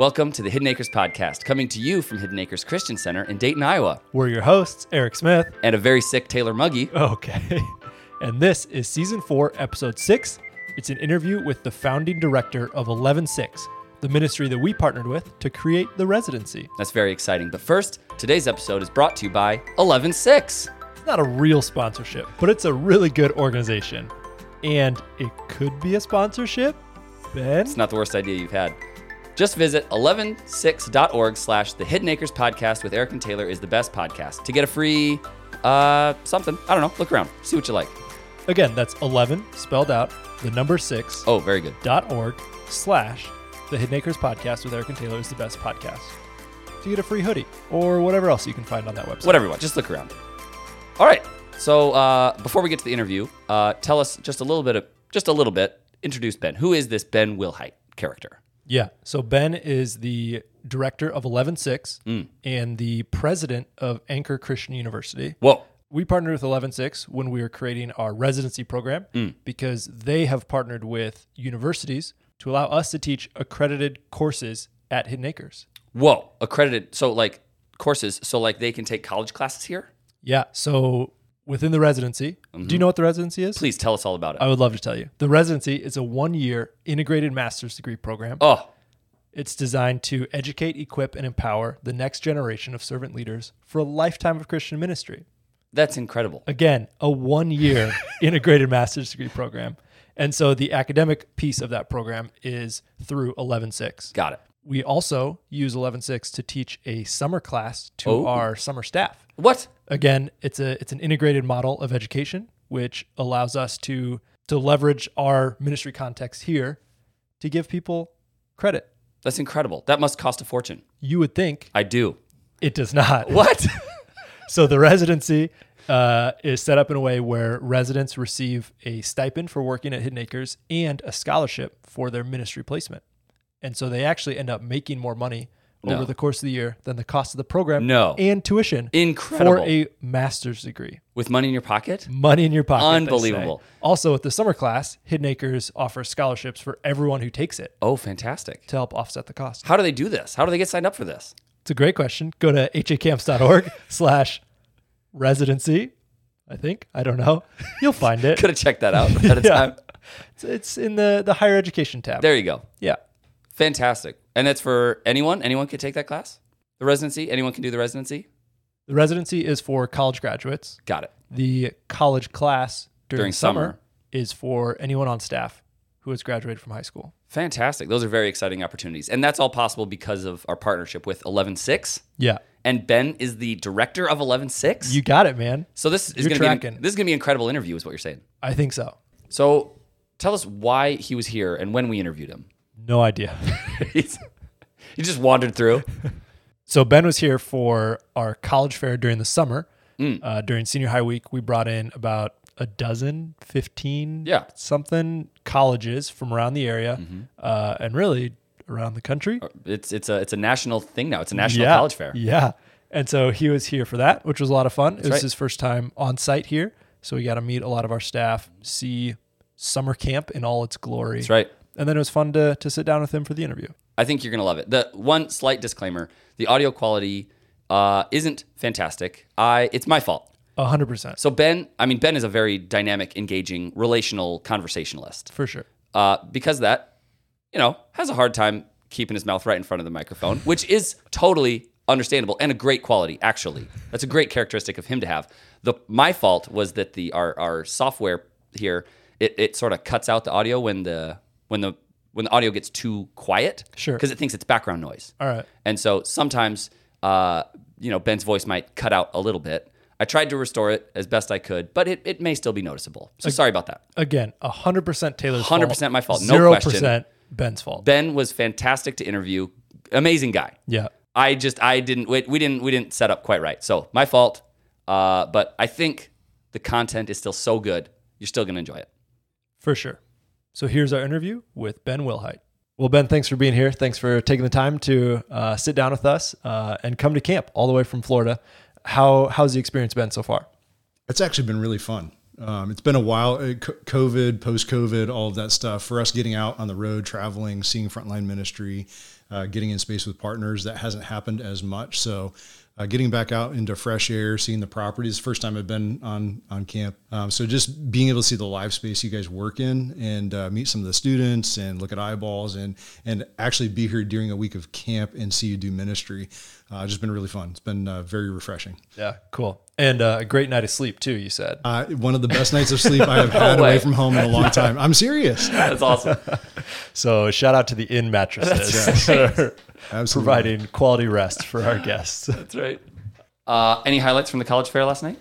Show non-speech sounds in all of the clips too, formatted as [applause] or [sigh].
Welcome to the Hidden Acres Podcast, coming to you from Hidden Acres Christian Center in Dayton, Iowa, We're your hosts, Eric Smith. and a very sick Taylor Muggy. Okay. [laughs] And this is season four, episode six. It's an interview with the founding director of Eleven:6, the ministry that we partnered with to create the residency. That's very exciting. But first, today's episode is brought to you by Eleven:6. It's not a real sponsorship, but it's a really good organization. And it could be a sponsorship. Ben? It's not the worst idea you've had. Just visit eleven6.org slash the Hidden Acres Podcast with Eric and Taylor is the best podcast to get a free uh something. I don't know. Look around. See what you like. Again, that's 11 spelled out, the number six, Oh, very good. dot org slash the Hidden Acres Podcast with Eric and Taylor is the best podcast to get a free hoodie or whatever else you can find on that website. Whatever you want. Just look around. All right. So uh, before we get to the interview, uh, tell us just a little bit of just a little bit. Introduce Ben. Who is this Ben Wilhite character? Yeah. So Ben is the director of Eleven:6 Mm. and the president of Anchor Christian University. Whoa. We partnered with Eleven:6 when we were creating our residency program Mm. because they have partnered with universities to allow us to teach accredited courses at Hidden Acres. Whoa. Accredited. So like courses. So like they can take college classes here. Yeah. So within the residency, do you know what the residency is? Mm-hmm. Please tell us all about it. I would love to tell you. The residency is a one year integrated master's degree program. oh, It's designed to educate, equip, and empower the next generation of servant leaders for a lifetime of Christian ministry. that's incredible. Again, a one year [laughs] integrated master's degree program. And so the academic piece of that program is through Eleven:6. Got it. We also use Eleven:6 to teach a summer class to Oh. our summer staff. What? Again, it's a it's an integrated model of education, which allows us to to leverage our ministry context here to give people credit. That's incredible. That must cost a fortune. You would think I do. it does not. [laughs] What? [laughs] So the residency uh, is set up in a way where residents receive a stipend for working at Hidden Acres and a scholarship for their ministry placement. And so they actually end up making more money No. over the course of the year than the cost of the program No. and tuition Incredible. for a master's degree. With money in your pocket? Money in your pocket. Unbelievable. Also, at the summer class, Hidden Acres offers scholarships for everyone who takes it Oh, fantastic. to help offset the cost. How do they do this? How do they get signed up for this? It's a great question. Go to hacamps.org [laughs] slash residency. I think. I don't know. You'll find it. [laughs] Could have checked that out ahead of [laughs] Yeah. time. It's, it's in the, the higher education tab. There you go. Yeah. Fantastic. And that's for anyone? Anyone can take that class? The residency? Anyone can do the residency? The residency is for college graduates. Got it. The college class during, During summer, summer. is for anyone on staff who has graduated from high school. Fantastic. Those are very exciting opportunities. And that's all possible because of our partnership with Eleven:6. Yeah. And Ben is the director of Eleven:6. You got it, man. so this is you're going to be tracking. this is going to be an incredible interview is what you're saying. I think so. So tell us why he was here and when we interviewed him. No idea. [laughs] He's, he just wandered through. So Ben was here for our college fair during the summer. Mm. Uh, during senior high week, we brought in about a dozen, 15, Yeah. something colleges from around the area Mm-hmm. uh, and really around the country. It's it's a it's a national thing now. It's a national yeah. college fair. Yeah. And so he was here for that, which was a lot of fun. it was right. his first time on site here. So we got to meet a lot of our staff, see summer camp in all its glory. That's right. And then it was fun to, to sit down with him for the interview. I think you're gonna love it. The one slight disclaimer: the audio quality uh, isn't fantastic. I it's my fault. A 100%. So Ben, I mean Ben is a very dynamic, engaging, relational conversationalist. For sure. Uh, because of that, you know, has a hard time keeping his mouth right in front of the microphone, [laughs] which is totally understandable and a great quality. Actually, that's a great characteristic of him to have. The my fault was that the our our software here it, it sort of cuts out the audio when the when the when the audio gets too quiet. Sure. Because it thinks it's background noise. All right. And so sometimes, uh, you know, Ben's voice might cut out a little bit. I tried to restore it as best I could, but it, it may still be noticeable. So sorry about that. Again, 100% Taylor's fault. 100% my fault, no 0% question. Ben's fault. Ben was fantastic to interview. Amazing guy. yeah. I just I didn't we, we didn't we didn't set up quite right. So my fault. Uh, but I think the content is still so good. You're still gonna enjoy it. For sure. So here's our interview with Ben Wilhite. Well, Ben, thanks for being here. Thanks for taking the time to uh, sit down with us uh, and come to camp all the way from Florida. How how's the experience been so far? It's actually been really fun. Um, it's been a while, uh, COVID, post COVID, all of that stuff for us getting out on the road, traveling, seeing frontline ministry. Uh, getting in space with partners. That hasn't happened as much. So uh, getting back out into fresh air, seeing the properties. First time I've been on on camp, um, so just being able to see the live space you guys work in and uh, meet some of the students and look at eyeballs and and actually be here during a week of camp and see you do ministry. Uh, just been really fun. It's been uh, very refreshing. Yeah, cool. And uh, a great night of sleep too. You said. Uh, one of the best nights of sleep [laughs] I have had way. away from home in a long time. I'm serious. [laughs] That's awesome. [laughs] So shout out to the inn mattresses that are [laughs] Absolutely. providing quality rest for our guests. That's right. Uh, any highlights from the college fair last night?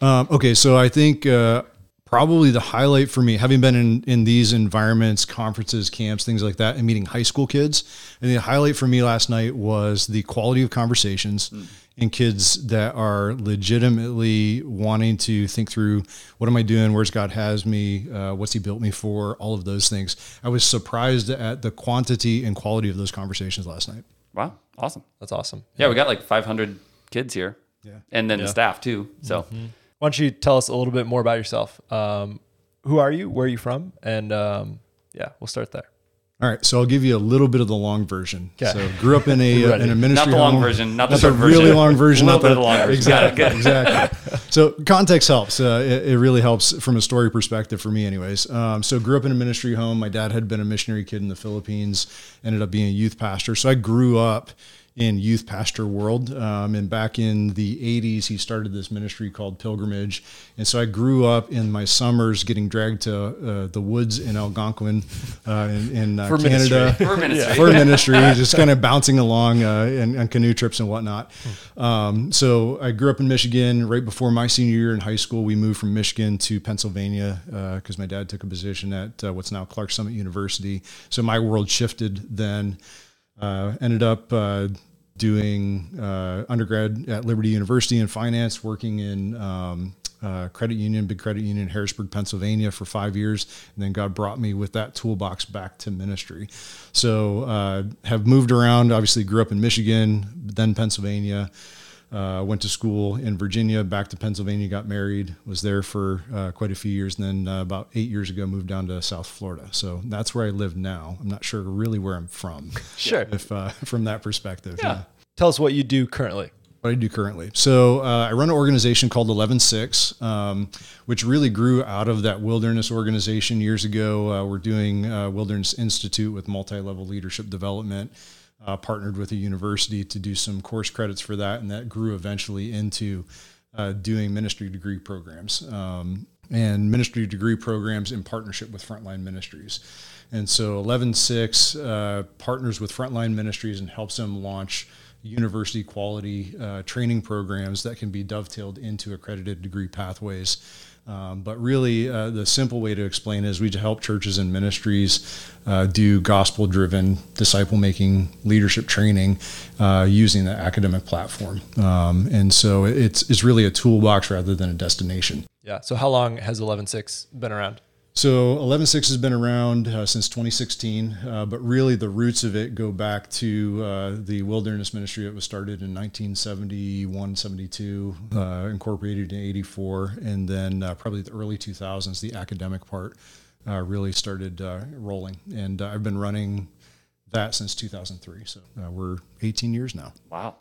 Um, okay, so I think uh, probably the highlight for me, having been in, in these environments, conferences, camps, things like that, and meeting high school kids, and the highlight for me last night was the quality of conversations and kids that are legitimately wanting to think through what am I doing, where's God has me, uh, what's He built me for, all of those things. I was surprised at the quantity and quality of those conversations last night. Wow, awesome. That's awesome. Yeah, we got like 500 kids here. Yeah. And then the staff too. So Why don't you tell us a little bit more about yourself? Um, who are you? Where are you from? And um, yeah, we'll start there. All right, so I'll give you a little bit of the long version. Okay. So grew up in a [laughs] uh, Ready. in a not ministry the long home. version, not the That's a short version. really long version. A little not bit of the long version. Exactly. Good. [laughs] exactly. So context helps. Uh, it, it really helps from a story perspective for me, anyways. Um, so grew up in a ministry home. My dad had been a missionary kid in the Philippines. Ended up being a youth pastor. So I grew up in youth pastor world. Um, and back in the 80s, he started this ministry called Pilgrimage. And so I grew up in my summers getting dragged to uh, the woods in Algonquin uh, in, in uh, For Canada ministry. For ministry. [laughs] for ministry, just kind of bouncing along uh, and, and canoe trips and whatnot. Um, so I grew up in Michigan. Right before my senior year in high school, we moved from Michigan to Pennsylvania because my dad took a position at uh, what's now Clark Summit University. So my world shifted then. Uh, ended up uh, doing uh, undergrad at Liberty University in finance, working in um, uh, credit union, big credit union in Harrisburg, Pennsylvania for five years. And then God brought me with that toolbox back to ministry. So uh, have moved around, obviously grew up in Michigan, then Pennsylvania. Uh, went to school in Virginia, back to Pennsylvania, got married, was there for uh, quite a few years, and then uh, about eight years ago moved down to South Florida. So that's where I live now. I'm not sure really where I'm from, [laughs] Sure. if uh, from that perspective. Yeah. Tell us what you do currently. What I do currently. So uh, I run an organization called Eleven Six, um, which really grew out of that wilderness organization years ago. Uh, we're doing uh, Wilderness Institute with multi-level leadership development. Uh, partnered with a university to do some course credits for that, and that grew eventually into uh, doing ministry degree programs um, and ministry degree programs in partnership with Frontline Ministries. And so Eleven:6 uh, partners with Frontline Ministries and helps them launch university quality uh, training programs that can be dovetailed into accredited degree pathways. Um, but really, uh, the simple way to explain is we help churches and ministries uh, do gospel driven disciple making leadership training uh, using the academic platform. Um, and so it's, it's really a toolbox rather than a destination. Yeah. So how long has Eleven:6 been around? So Eleven:6 has been around uh, since 2016, uh, but really the roots of it go back to uh, the wilderness ministry that was started in 1971, 72, uh, incorporated in 84, and then uh, probably the early 2000s, the academic part uh, really started rolling. And I've been running that since 2003. So we're 18 years now. wow.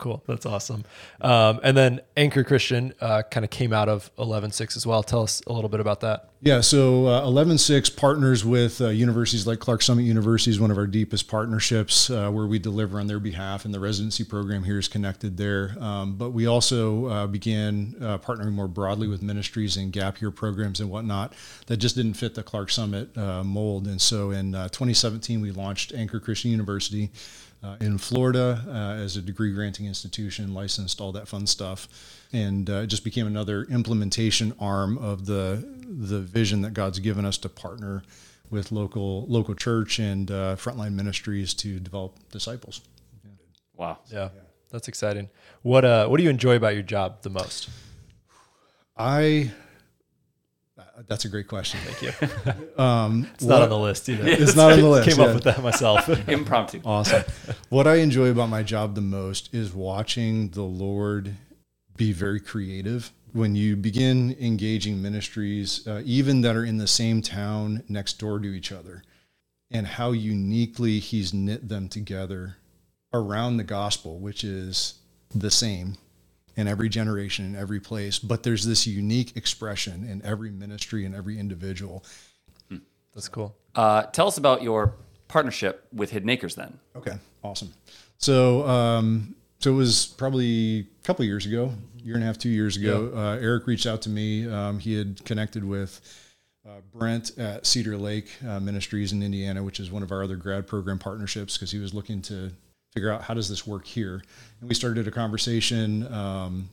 Cool. That's awesome. Um, and then Anchor Christian uh, kind of came out of Eleven:6 as well. Tell us a little bit about that. Yeah, so uh, Eleven:6 partners with uh, universities like Clark Summit University is one of our deepest partnerships uh, where we deliver on their behalf, and the residency program here is connected there. Um, but we also uh, began uh, partnering more broadly with ministries and gap year programs and whatnot that just didn't fit the Clark Summit uh, mold. And so in uh, 2017, we launched Anchor Christian University. Uh, in Florida, uh, as a degree granting institution, licensed, all that fun stuff and uh, it just became another implementation arm of the the vision that God's given us to partner with local local church and uh, frontline ministries to develop disciples. Wow. Yeah. That's exciting. What uh, What do you enjoy about your job the most? I that's a great question. Thank you. [laughs] Um, It's not on the list either. It's not on the [laughs] list. Came yeah. up with that myself. [laughs] Impromptu. Awesome. what I enjoy about my job the most is watching the Lord be very creative. When you begin engaging ministries, uh, even that are in the same town next door to each other, and how uniquely he's knit them together around the gospel, which is the same in every generation, in every place. But there's this unique expression in every ministry and every individual. That's cool. Uh, tell us about your partnership with Hidden Acres then. Okay, awesome. So, um, so it was probably a couple years ago, year and a half, two years ago. Uh, Eric reached out to me. Um, he had connected with uh, Brent at Cedar Lake uh, Ministries in Indiana, which is one of our other grad program partnerships, because he was looking to figure out how does this work here. And we started a conversation um,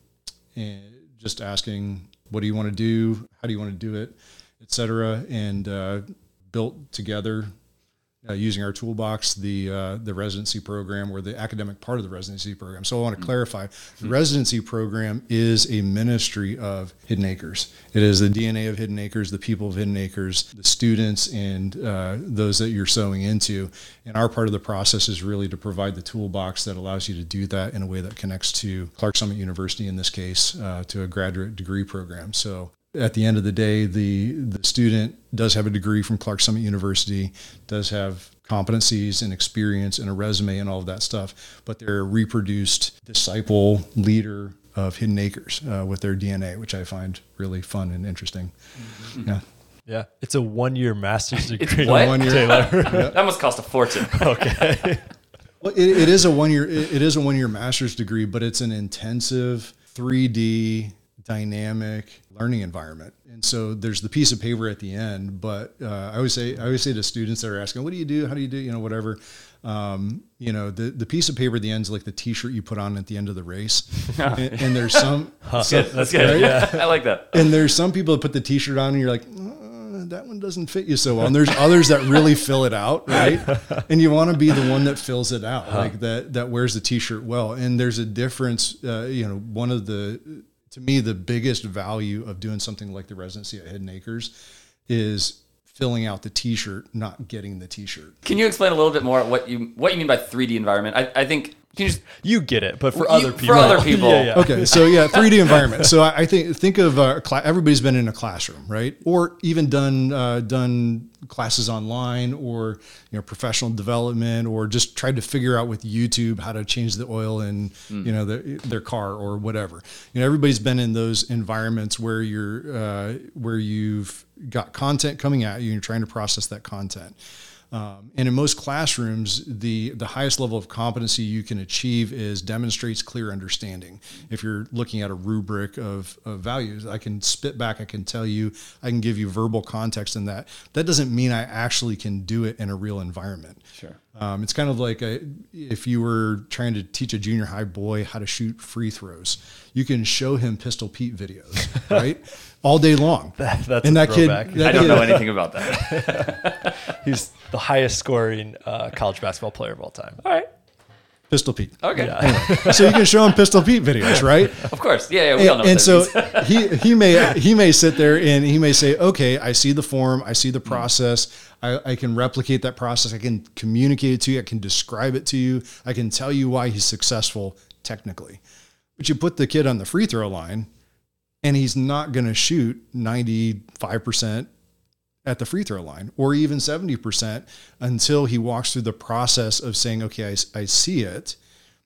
and just asking, what do you want to do? How do you want to do it, et cetera, and uh, built together uh, using our toolbox the uh, the residency program or the academic part of the residency program. So I want to clarify: the residency program is a ministry of Hidden Acres. It is the DNA of Hidden Acres, the people of Hidden Acres, the students, and uh, those that you're sowing into. And our part of the process is really to provide the toolbox that allows you to do that in a way that connects to Clark Summit University in this case uh, to a graduate degree program. So at the end of the day, the the student does have a degree from Clark Summit University, does have competencies and experience and a resume and all of that stuff, but they're a reproduced disciple leader of Hidden Acres uh, with their DNA, which I find really fun and interesting. Yeah. Yeah, it's a one-year master's degree. what? One year. [laughs] That must cost a fortune. [laughs] Okay. [laughs] Well, it, it is a one year. It, it is a one year master's degree, but it's an intensive 3D dynamic learning environment. And so there's the piece of paper at the end. But uh, I always say, I always say to students that are asking, "What do you do? How do you do? You know, whatever." Um, you know, the the piece of paper at the end is like the T-shirt you put on at the end of the race. [laughs] and, and there's some, [laughs] so- That's good. Yeah. [laughs] I like that. and there's some people that put the T-shirt on, and you're like. "Uh, that one doesn't fit you so well. And there's others that really fill it out, right? And you want to be the one that fills it out, like that that wears the T-shirt well. And there's a difference. Uh, you know, one of the to me the biggest value of doing something like the residency at Hidden Acres is filling out the T-shirt, not getting the T-shirt. Can you explain a little bit more what you what you mean by 3D environment? I, I think you just You get it, but for You- other people. for other [laughs] people. yeah, yeah. Okay, so yeah, 3D environment. So I, I think think of uh, cla- everybody's been in a classroom, right? Or even done uh, done classes online, or you know, professional development, or just tried to figure out with YouTube how to change the oil in you know their, their car or whatever. You know, everybody's been in those environments where you're uh, where you've got content coming at you, and you're trying to process that content. Um, and in most classrooms, the the highest level of competency you can achieve is demonstrates clear understanding. If you're looking at a rubric of, of values, I can spit back, I can tell you, I can give you verbal context in that. That doesn't mean I actually can do it in a real environment. Sure. Um, it's kind of like a, if you were trying to teach a junior high boy how to shoot free throws, you can show him Pistol Pete videos, [laughs] right, all day long. [laughs] That's and a that kid. That I don't kid- know anything about that. [laughs] He's the highest scoring uh, college basketball player of all time. All right. Pistol Pete. Okay. so you can show him Pistol Pete videos, right? [laughs] Of course. Yeah, yeah we all know and, and so he he may he may sit there and he may say, okay, I see the form, I see the process, I, I can replicate that process, I can communicate it to you, I can describe it to you, I can tell you why he's successful technically. But you put the kid on the free throw line, and he's not going to shoot ninety five percent at the free throw line or even 70% until he walks through the process of saying, okay, I, I see it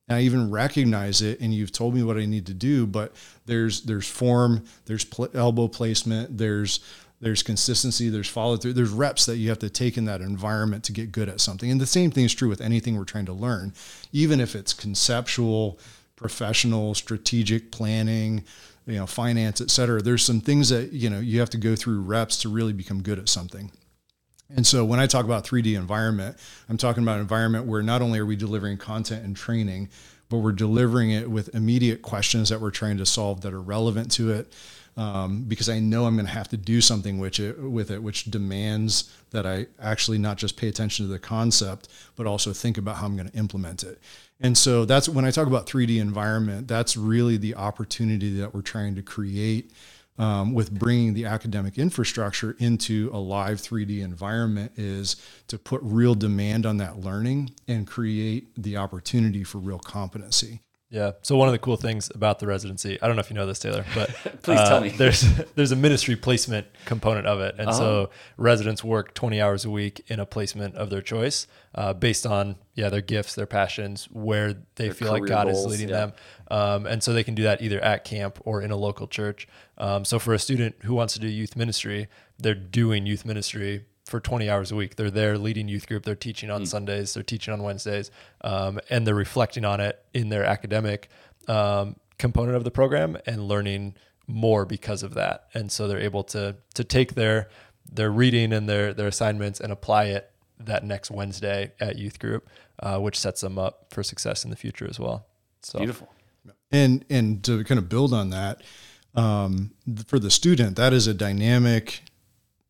and I even recognize it and you've told me what I need to do, but there's, there's form, there's pl- elbow placement, there's, there's consistency, there's follow through, there's reps that you have to take in that environment to get good at something. And the same thing is true with anything we're trying to learn, even if it's conceptual, professional, strategic planning, you know, finance, et cetera. There's some things that, you know, you have to go through reps to really become good at something. And so when I talk about 3D environment, I'm talking about an environment where not only are we delivering content and training, but we're delivering it with immediate questions that we're trying to solve that are relevant to it. Um, because I know I'm going to have to do something which it, with it, which demands that I actually not just pay attention to the concept, but also think about how I'm going to implement it. And so that's when I talk about 3D environment, that's really the opportunity that we're trying to create um, with bringing the academic infrastructure into a live 3D environment is to put real demand on that learning and create the opportunity for real competency. Yeah. So one of the cool things about the residency, I don't know if you know this, Taylor, but [laughs] Please uh, tell me. There's [laughs] there's a ministry placement component of it, and Uh-huh. so residents work 20 hours a week in a placement of their choice, uh, based on yeah their gifts, their passions, where they feel like God goals, is leading yeah. them, um, and so they can do that either at camp or in a local church. Um, so for a student who wants to do youth ministry, they're doing youth ministry for 20 hours a week. They're there leading youth group. They're teaching on Sundays. They're teaching on Wednesdays, um, and they're reflecting on it in their academic um, component of the program and learning more because of that. And so they're able to to take their their reading and their their assignments and apply it that next Wednesday at youth group, uh, which sets them up for success in the future as well. So Beautiful. And and to kind of build on that, um, for the student, that is a dynamic,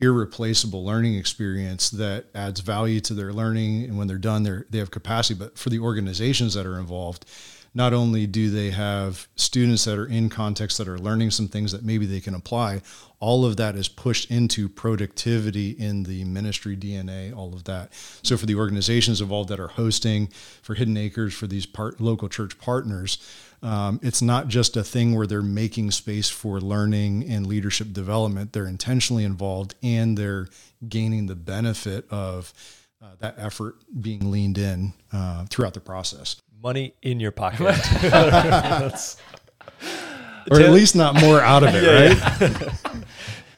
irreplaceable learning experience that adds value to their learning. And when they're done, they they have capacity. But for the organizations that are involved, not only do they have students that are in context that are learning some things that maybe they can apply, all of that is pushed into productivity in the ministry DNA, all of that. So for the organizations involved that are hosting, for Hidden Acres, for these part, local church partners, um, it's not just a thing where they're making space for learning and leadership development. They're intentionally involved and they're gaining the benefit of uh, that effort being leaned in uh, throughout the process. money in your pocket. [laughs] Or at least not more out of it, [laughs] right?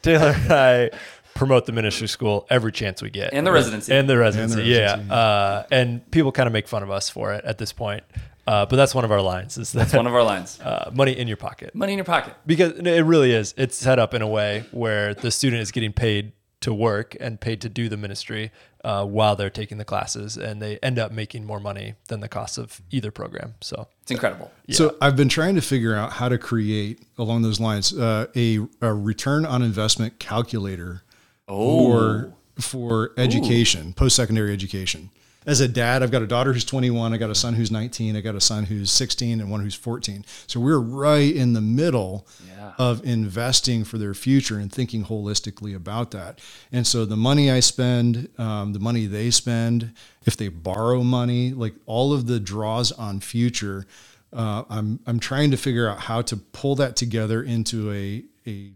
Taylor and I promote the ministry school every chance we get. And the residency. And the residency, And the residency, yeah. Uh, and people kind of make fun of us for it at this point. Uh, but that's one of our lines is that That's one of our lines. [laughs] uh, money in your pocket. Money in your pocket. Because it really is. It's set up in a way where the student is getting paid to work and paid to do the ministry uh, while they're taking the classes, and they end up making more money than the cost of either program. So It's incredible. So I've been trying to figure out how to create along those lines uh, a, a return on investment calculator for for education, post secondary education. As a dad, I've got a daughter who's 21, I got a son who's 19, I got a son who's 16, and one who's 14. So we're right in the middle Yeah. of investing for their future and thinking holistically about that. And so the money I spend, um, the money they spend, if they borrow money, like all of the draws on future, uh, I'm I'm trying to figure out how to pull that together into a a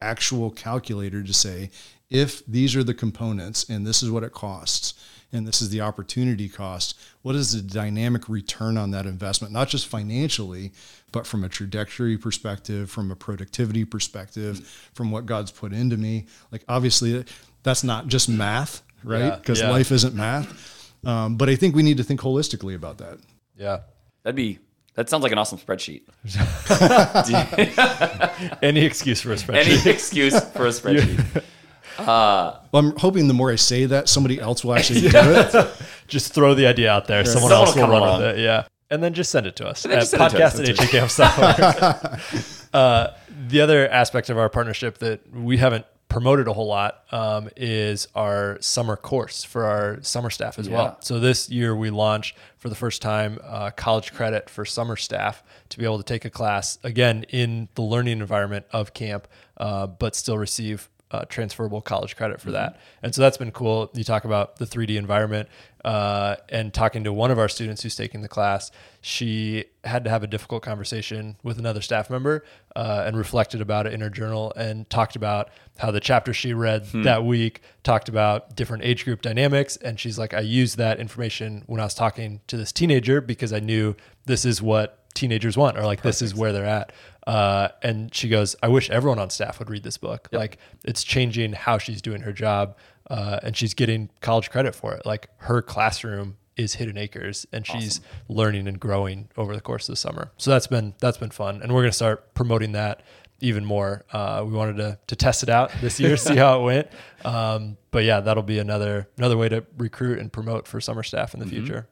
actual calculator to say if these are the components and this is what it costs and this is the opportunity cost what is the dynamic return on that investment not just financially but from a trajectory perspective from a productivity perspective from what god's put into me like obviously that's not just math right because yeah. life isn't math um, but i think we need to think holistically about that yeah, That'd be, that sounds like an awesome spreadsheet. [laughs] any excuse for a spreadsheet. Any excuse for a spreadsheet. [laughs] well, i'm hoping the more i say that somebody else will actually do [laughs] it [laughs] just throw the idea out there. Someone Someone else will will run along. with it. Yeah. And then just send it to us at just send it to us. podcast at HACamp [laughs] uh, The other aspect of our partnership that we haven't promoted a whole lot um, is our summer course for our summer staff as Yeah. well. So this year we launched for the first time uh, college credit for summer staff to be able to take a class again in the learning environment of camp, uh, but still receive uh, transferable college credit for that. And so that's been cool. You talk about the 3D environment uh, and talking to one of our students who's taking the class. She had to have a difficult conversation with another staff member uh, and reflected about it in her journal and talked about how the chapter she read that week talked about different age group dynamics. And she's like, I used that information when I was talking to this teenager because I knew this is what teenagers want or like this is where they're at uh, and she goes i wish everyone on staff would read this book. Like it's changing how she's doing her job uh, and she's getting college credit for it. Like her classroom is hidden acres and she's learning and growing over the course of the summer. So that's been that's been fun and we're going to start promoting that even more. Uh, we wanted to, to test it out this year see [laughs] how it went. Um, but yeah that'll be another another way to recruit and promote for summer staff in the future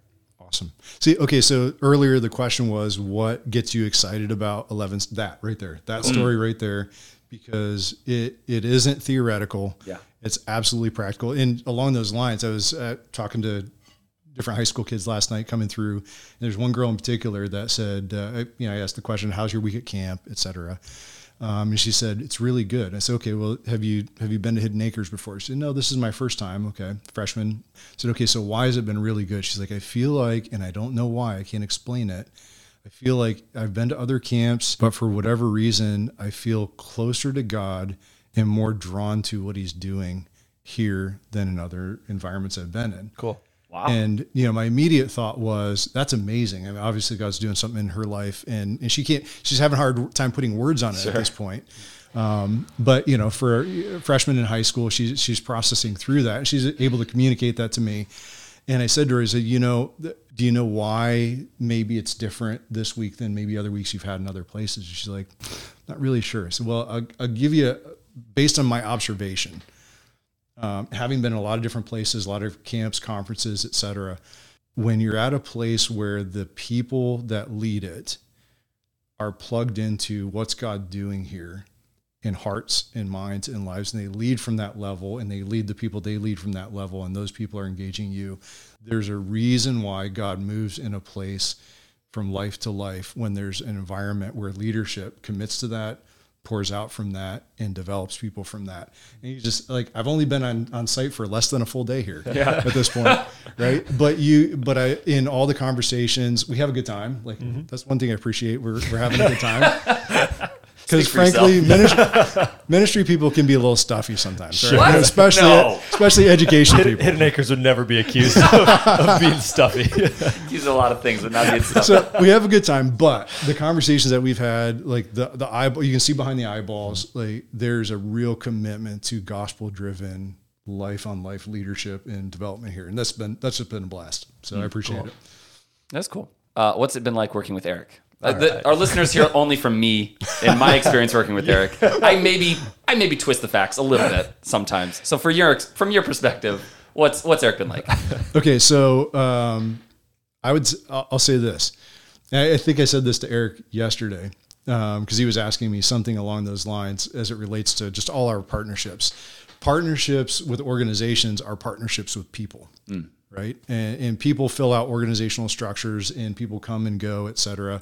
Awesome. See, okay, so earlier the question was what gets you excited about 11 that right there. That story right there because it it isn't theoretical. Yeah. It's absolutely practical. And along those lines, I was uh, talking to different high school kids last night coming through. And there's one girl in particular that said, uh, you know, I asked the question, "How's your week at camp?" et cetera. Um, and she said, "It's really good." I said, "Okay, well, have you have you been to Hidden Acres before?" She said, "No, this is my first time." Okay, freshman. I said, "Okay, so why has it been really good?" She's like, "I feel like, and I don't know why. I can't explain it. I feel like I've been to other camps, but for whatever reason, I feel closer to God and more drawn to what He's doing here than in other environments I've been in. Cool. Wow. And you know, my immediate thought was, "That's amazing." I mean, obviously, God's doing something in her life, and and she can't. She's having a hard time putting words on it at this point. Um, but you know, for a freshman in high school, she's she's processing through that. She's able to communicate that to me. And I said to her, I said, you know, do you know why maybe it's different this week than maybe other weeks you've had in other places? She's like, not really sure. I said, well, I'll, I'll give you, a, based on my observation, um, having been in a lot of different places, a lot of camps, conferences, et cetera, when you're at a place where the people that lead it are plugged into what's God doing here in hearts and minds and lives, and they lead from that level, and they lead the people they lead from that level, and those people are engaging you. There's a reason why God moves in a place from life to life when there's an environment where leadership commits to that, pours out from that, and develops people from that. And you just like I've only been on, on site for less than a full day here at this point, [laughs] right? But you, but I in all the conversations we have a good time. Like mm-hmm. that's one thing I appreciate. We're we're having a good time. [laughs] Because frankly, ministry, [laughs] ministry people can be a little stuffy sometimes, right? What? especially No. especially education people. Hidden Acres would never be accused of, of being stuffy. [laughs] Use a lot of things, but not being stuff. so we have a good time, but the conversations that we've had, like the the eyeball, you can see behind the eyeballs, like there's a real commitment to gospel driven life on life leadership and development here, and that's been that's just been a blast. So I appreciate it. That's cool. Uh, what's it been like working with Eric? Uh, the, Our listeners hear only from me and my experience working with [laughs] Eric. I maybe I maybe twist the facts a little bit sometimes. So for your from your perspective, what's what's Eric been like? [laughs] Okay, so um, I would I'll say this. I think I said this to Eric yesterday because he was asking me something along those lines as it relates to just all our partnerships. Partnerships with organizations are partnerships with people, right? And, and people fill out organizational structures, and people come and go, et cetera,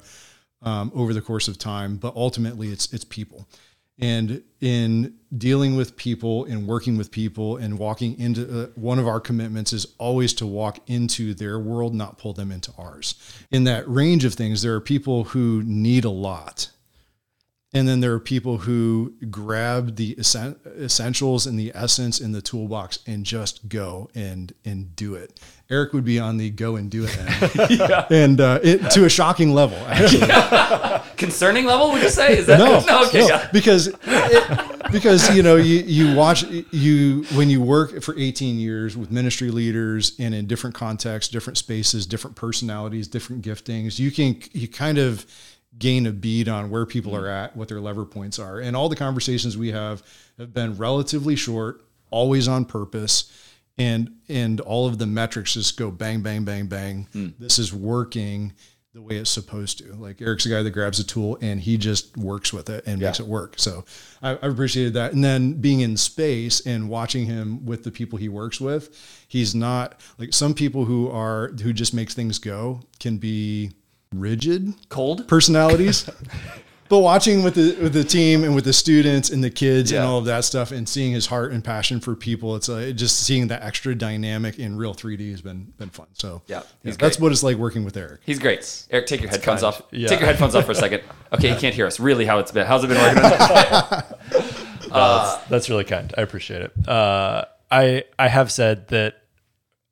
um, over the course of time. But ultimately, it's it's people. And in dealing with people and working with people and walking into uh, one of our commitments is always to walk into their world, not pull them into ours. In that range of things, there are people who need a lot. And then there are people who grab the essentials and the essence in the toolbox and just go and and do it. Eric would be on the go and do it end, [laughs] and uh, it, to a shocking level, actually. [laughs] Concerning level, would you say? Is that No, [laughs] okay? no, yeah. because it, because you know you you watch you when you work for 18 years with ministry leaders and in different contexts, different spaces, different personalities, different giftings, you can you kind of gain a bead on where people are at, what their lever points are, and all the conversations we have have been relatively short, always on purpose. And and all of the metrics just go bang bang bang bang. Hmm. This is working the way it's supposed to. Like Eric's the guy that grabs a tool and he just works with it and makes it work. So I, I appreciated that. And then being in space and watching him with the people he works with, he's not like some people who are who just makes things go can be rigid Cold. personalities. [laughs] but watching with the with the team and with the students and the kids and all of that stuff and seeing his heart and passion for people, it's uh, just seeing that extra dynamic in real 3D has been been fun. So Yeah, he's that's what it's like working with Eric. He's great. Eric, take your headphones kind. off. Yeah. Take your headphones off for a second. [laughs] Okay, you can't hear us. Really, how it's been? How's it been working? [laughs] that's, that's really kind. I appreciate it. Uh, I I have said that uh,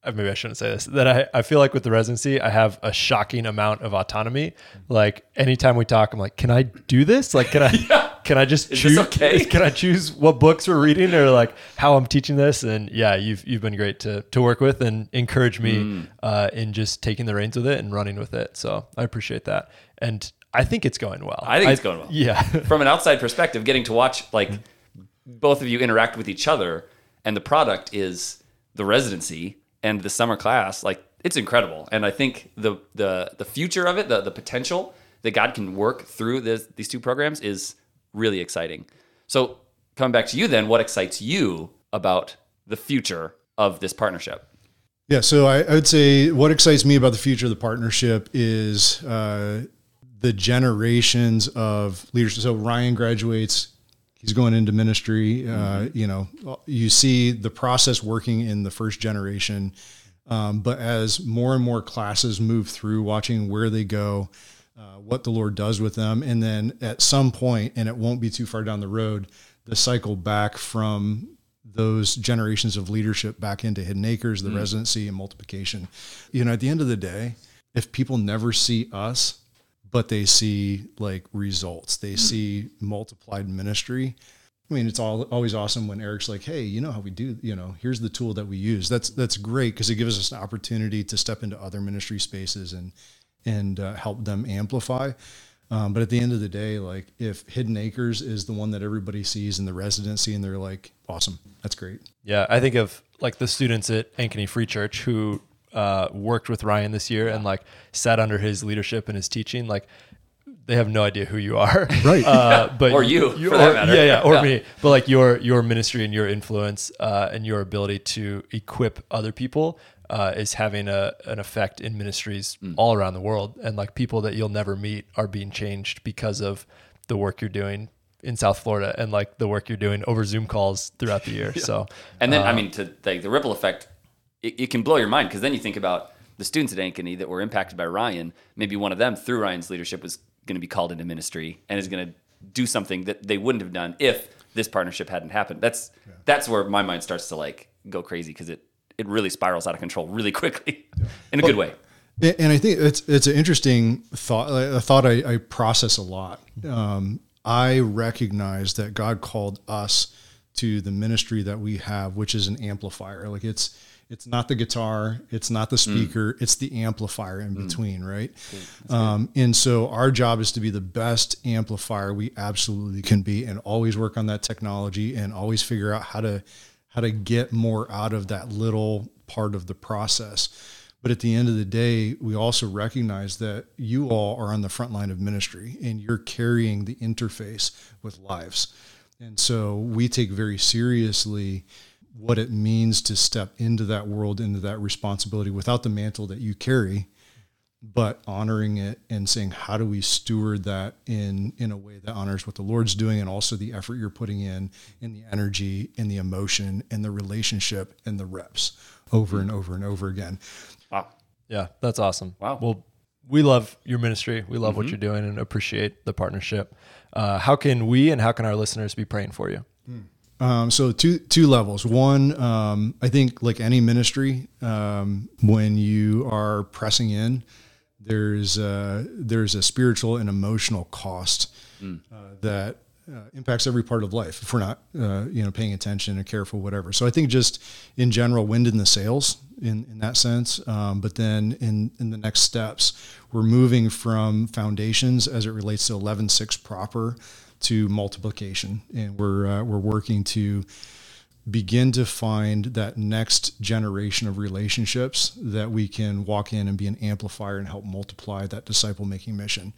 maybe I shouldn't say this that I, I feel like with the residency I have a shocking amount of autonomy. Like anytime we talk, I'm like, can I do this? Like, can I [laughs] can I just Is choose? okay? [laughs] Can I choose what books we're reading or like how I'm teaching this? And yeah, you've you've been great to to work with and encourage me Mm. uh, in just taking the reins with it and running with it. So I appreciate that, and I think it's going well. I think it's going well. Yeah. [laughs] From an outside perspective, getting to watch like both of you interact with each other, and the product is the residency and the summer class. Like it's incredible, and I think the the the future of it, the the potential that God can work through this, these two programs is really exciting. So coming back to you, then, what excites you about the future of this partnership? Yeah, so I, I would say what excites me about the future of the partnership is uh, the generations of leaders. So Ryan graduates, he's going into ministry. Uh, you know, you see the process working in the first generation, um, but as more and more classes move through, watching where they go, uh, what the Lord does with them, and then at some point, and it won't be too far down the road, the cycle back from those generations of leadership back into hidden acres, the Mm. residency, and multiplication. You know, at the end of the day, if people never see us, but they see like results, they see multiplied ministry. I mean, it's all always awesome when Eric's like, "Hey, you know how we do? You know, here's the tool that we use." That's that's great because it gives us an opportunity to step into other ministry spaces and and uh, help them amplify. Um, but at the end of the day, like if Hidden Acres is the one that everybody sees in the residency, and they're like, "Awesome, that's great." Yeah, I think of like the students at Ankeny Free Church who uh, worked with Ryan this year and like sat under his leadership and his teaching. Like they have no idea who you are, [laughs] Right. Uh, but Or you, for or- that matter. Yeah, yeah, or Yeah. me. But like your your ministry and your influence uh, and your ability to equip other people uh, is having a an effect in ministries Mm. all around the world. And like people that you'll never meet are being changed because of the work you're doing in South Florida and like the work you're doing over Zoom calls throughout the year. [laughs] So And then, I Uh, mean, to like the ripple effect, it, it can blow your mind because then you think about the students at Ankeny that were impacted by Ryan. Maybe one of them, through Ryan's leadership, was going to be called into ministry and is going to do something that they wouldn't have done if this partnership hadn't happened. That's that's where my mind starts to like go crazy because it it really spirals out of control really [laughs] quickly in a good way. And and I think it's it's an interesting thought. A thought I, I process a lot. Um, I recognize that God called us to the ministry that we have, which is an amplifier. Like it's it's not the guitar, it's not the speaker, it's the amplifier in between, right? Um, and so our job is to be the best amplifier we absolutely can be, and always work on that technology, and always figure out how to how to get more out of that little part of the process. But at the end of the day, we also recognize that you all are on the front line of ministry and you're carrying the interface with lives. And so we take very seriously what it means to step into that world, into that responsibility without the mantle that you carry, but honoring it and saying, how do we steward that in, in a way that honors what the Lord's doing and also the effort you're putting in, in the energy and the emotion and the relationship and the reps over and over and over again. Wow. Yeah, that's awesome. Wow. Well, we love your ministry. We love what you're doing and appreciate the partnership. Uh, how can we and how can our listeners be praying for you? Um, so two two levels. One, um, I think like any ministry, um, when you are pressing in, there's uh, there's a spiritual and emotional cost uh, that uh, impacts every part of life if we're not uh, you know paying attention and careful, whatever. So I think just in general, wind in the sails in in that sense. Um, but then in in the next steps, we're moving from foundations as it relates to eleven six proper to multiplication, and we're uh, we're working to begin to find that next generation of relationships that we can walk in and be an amplifier and help multiply that disciple making mission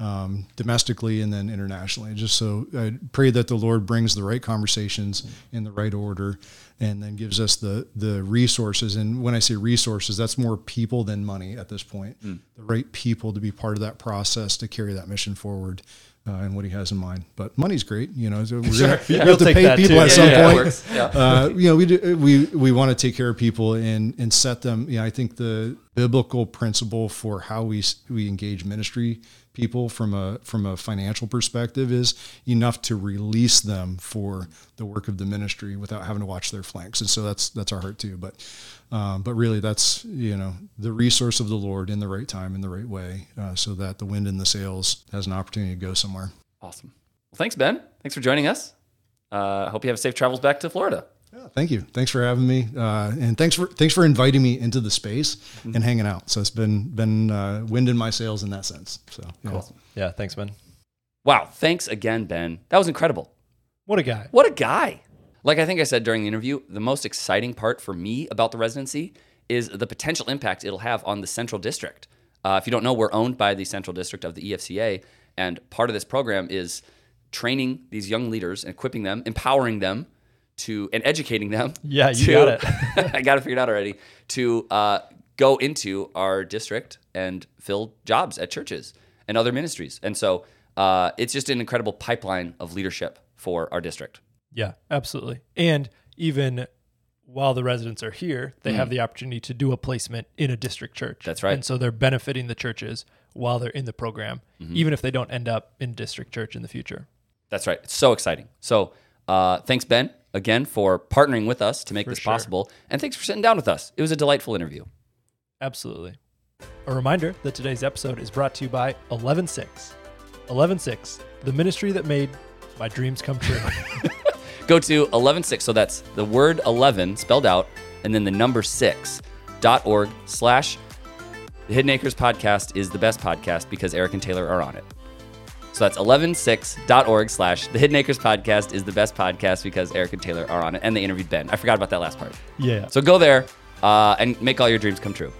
um, domestically and then internationally. Just so I pray that the Lord brings the right conversations in the right order and then gives us the the resources. And when I say resources, that's more people than money at this point. The right people to be part of that process to carry that mission forward. Uh, and what he has in mind, but money's great, you know. So we're gonna, [laughs] we We'll have to pay people too. at Yeah, some yeah, point. Yeah. uh, you know, we do, we we want to take care of people and and set them. You know, I think the biblical principle for how we we engage ministry people from a from a financial perspective is enough to release them for the work of the ministry without having to watch their flanks. And so that's that's our heart too. But um, but really, that's you know the resource of the Lord in the right time in the right way, uh, so that the wind in the sails has an opportunity to go somewhere. Awesome. Well, thanks, Ben. Thanks for joining us. Uh, hope you have safe travels back to Florida. Yeah, thank you. Thanks for having me, uh, and thanks for thanks for inviting me into the space and hanging out. So it's been been uh, wind in my sails in that sense. So yeah. Yeah, thanks, Ben. Wow. Thanks again, Ben. That was incredible. What a guy. What a guy. Like I think I said during the interview, the most exciting part for me about the residency is the potential impact it'll have on the Central District. Uh, if you don't know, we're owned by the Central District of the EFCA, and part of this program is training these young leaders, equipping them, empowering them to, and educating them. Yeah, you to- got it. [laughs] I got it figured out already. To uh, go into our district and fill jobs at churches and other ministries, and so uh, it's just an incredible pipeline of leadership for our district. Yeah, absolutely. And even while the residents are here, they have the opportunity to do a placement in a district church. Mm. That's right. And so they're benefiting the churches while they're in the program, Mm-hmm. even if they don't end up in district church in the future. That's right. It's so exciting. So uh, thanks, Ben, again for partnering with us to make For this sure. possible, and thanks for sitting down with us. It was a delightful interview. Absolutely. A reminder that today's episode is brought to you by Eleven:6. Eleven:6, the ministry that made my dreams come true. [laughs] [laughs] Go to eleven6. So that's the word 11 spelled out, and then the number six dot org slash the Hidden Acres podcast is the best podcast because Eric and Taylor are on it. So that's eleven6.org slash the Hidden Acres podcast is the best podcast because Eric and Taylor are on it. And they interviewed Ben. I forgot about that last part. yeah. So go there uh, and make all your dreams come true.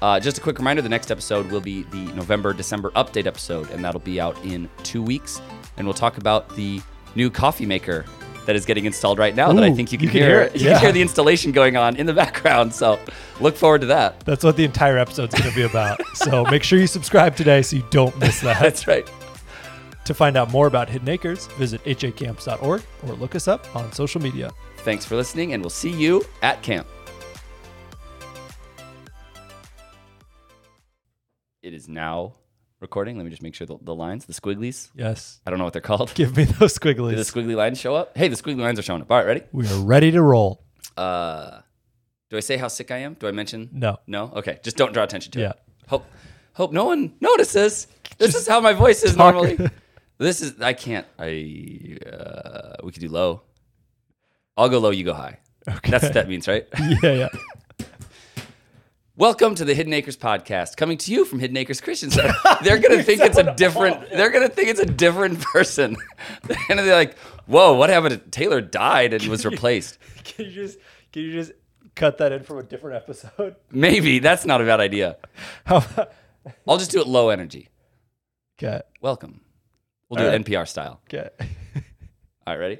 Uh, just a quick reminder the next episode will be the November December update episode, and that'll be out in two weeks. And we'll talk about the new coffee maker that is getting installed right now that I think you can, [laughs] you can hear. hear You yeah. can hear the installation going on in the background. So look forward to that. That's what the entire episode's going to be about. so make sure you subscribe today so you don't miss that. [laughs] That's right. To find out more about Hidden Acres, visit hacamps.org or look us up on social media. Thanks for listening, and we'll see you at camp. It is now recording. Let me just make sure the, the lines, the squigglies. Yes. I don't know what they're called. Give me those Did the squiggly lines show up? Hey, the squiggly lines are showing up. All right, ready? We are ready to roll. Uh, do I say how sick I am? Do I mention? No. No. Okay, just don't draw attention to Yeah. it. Hope, hope no one notices. This is how my voice is talk. normally. [laughs] This is I can't. I uh, we could do low. I'll go low. You go high. Okay. That's what that means, right? [laughs] yeah, yeah. [laughs] Welcome to the Hidden Acres podcast, coming to you from Hidden Acres Christian Center. [laughs] They're gonna think it's a different. They're gonna think it's a different person, and they're like, "Whoa, what happened? Taylor died and was replaced." Can you just can you just cut that in from a different episode? Maybe that's not a bad idea. How about, I'll just do it low energy. okay. Welcome. We'll do All it. NPR style. Okay. [laughs] All right, ready?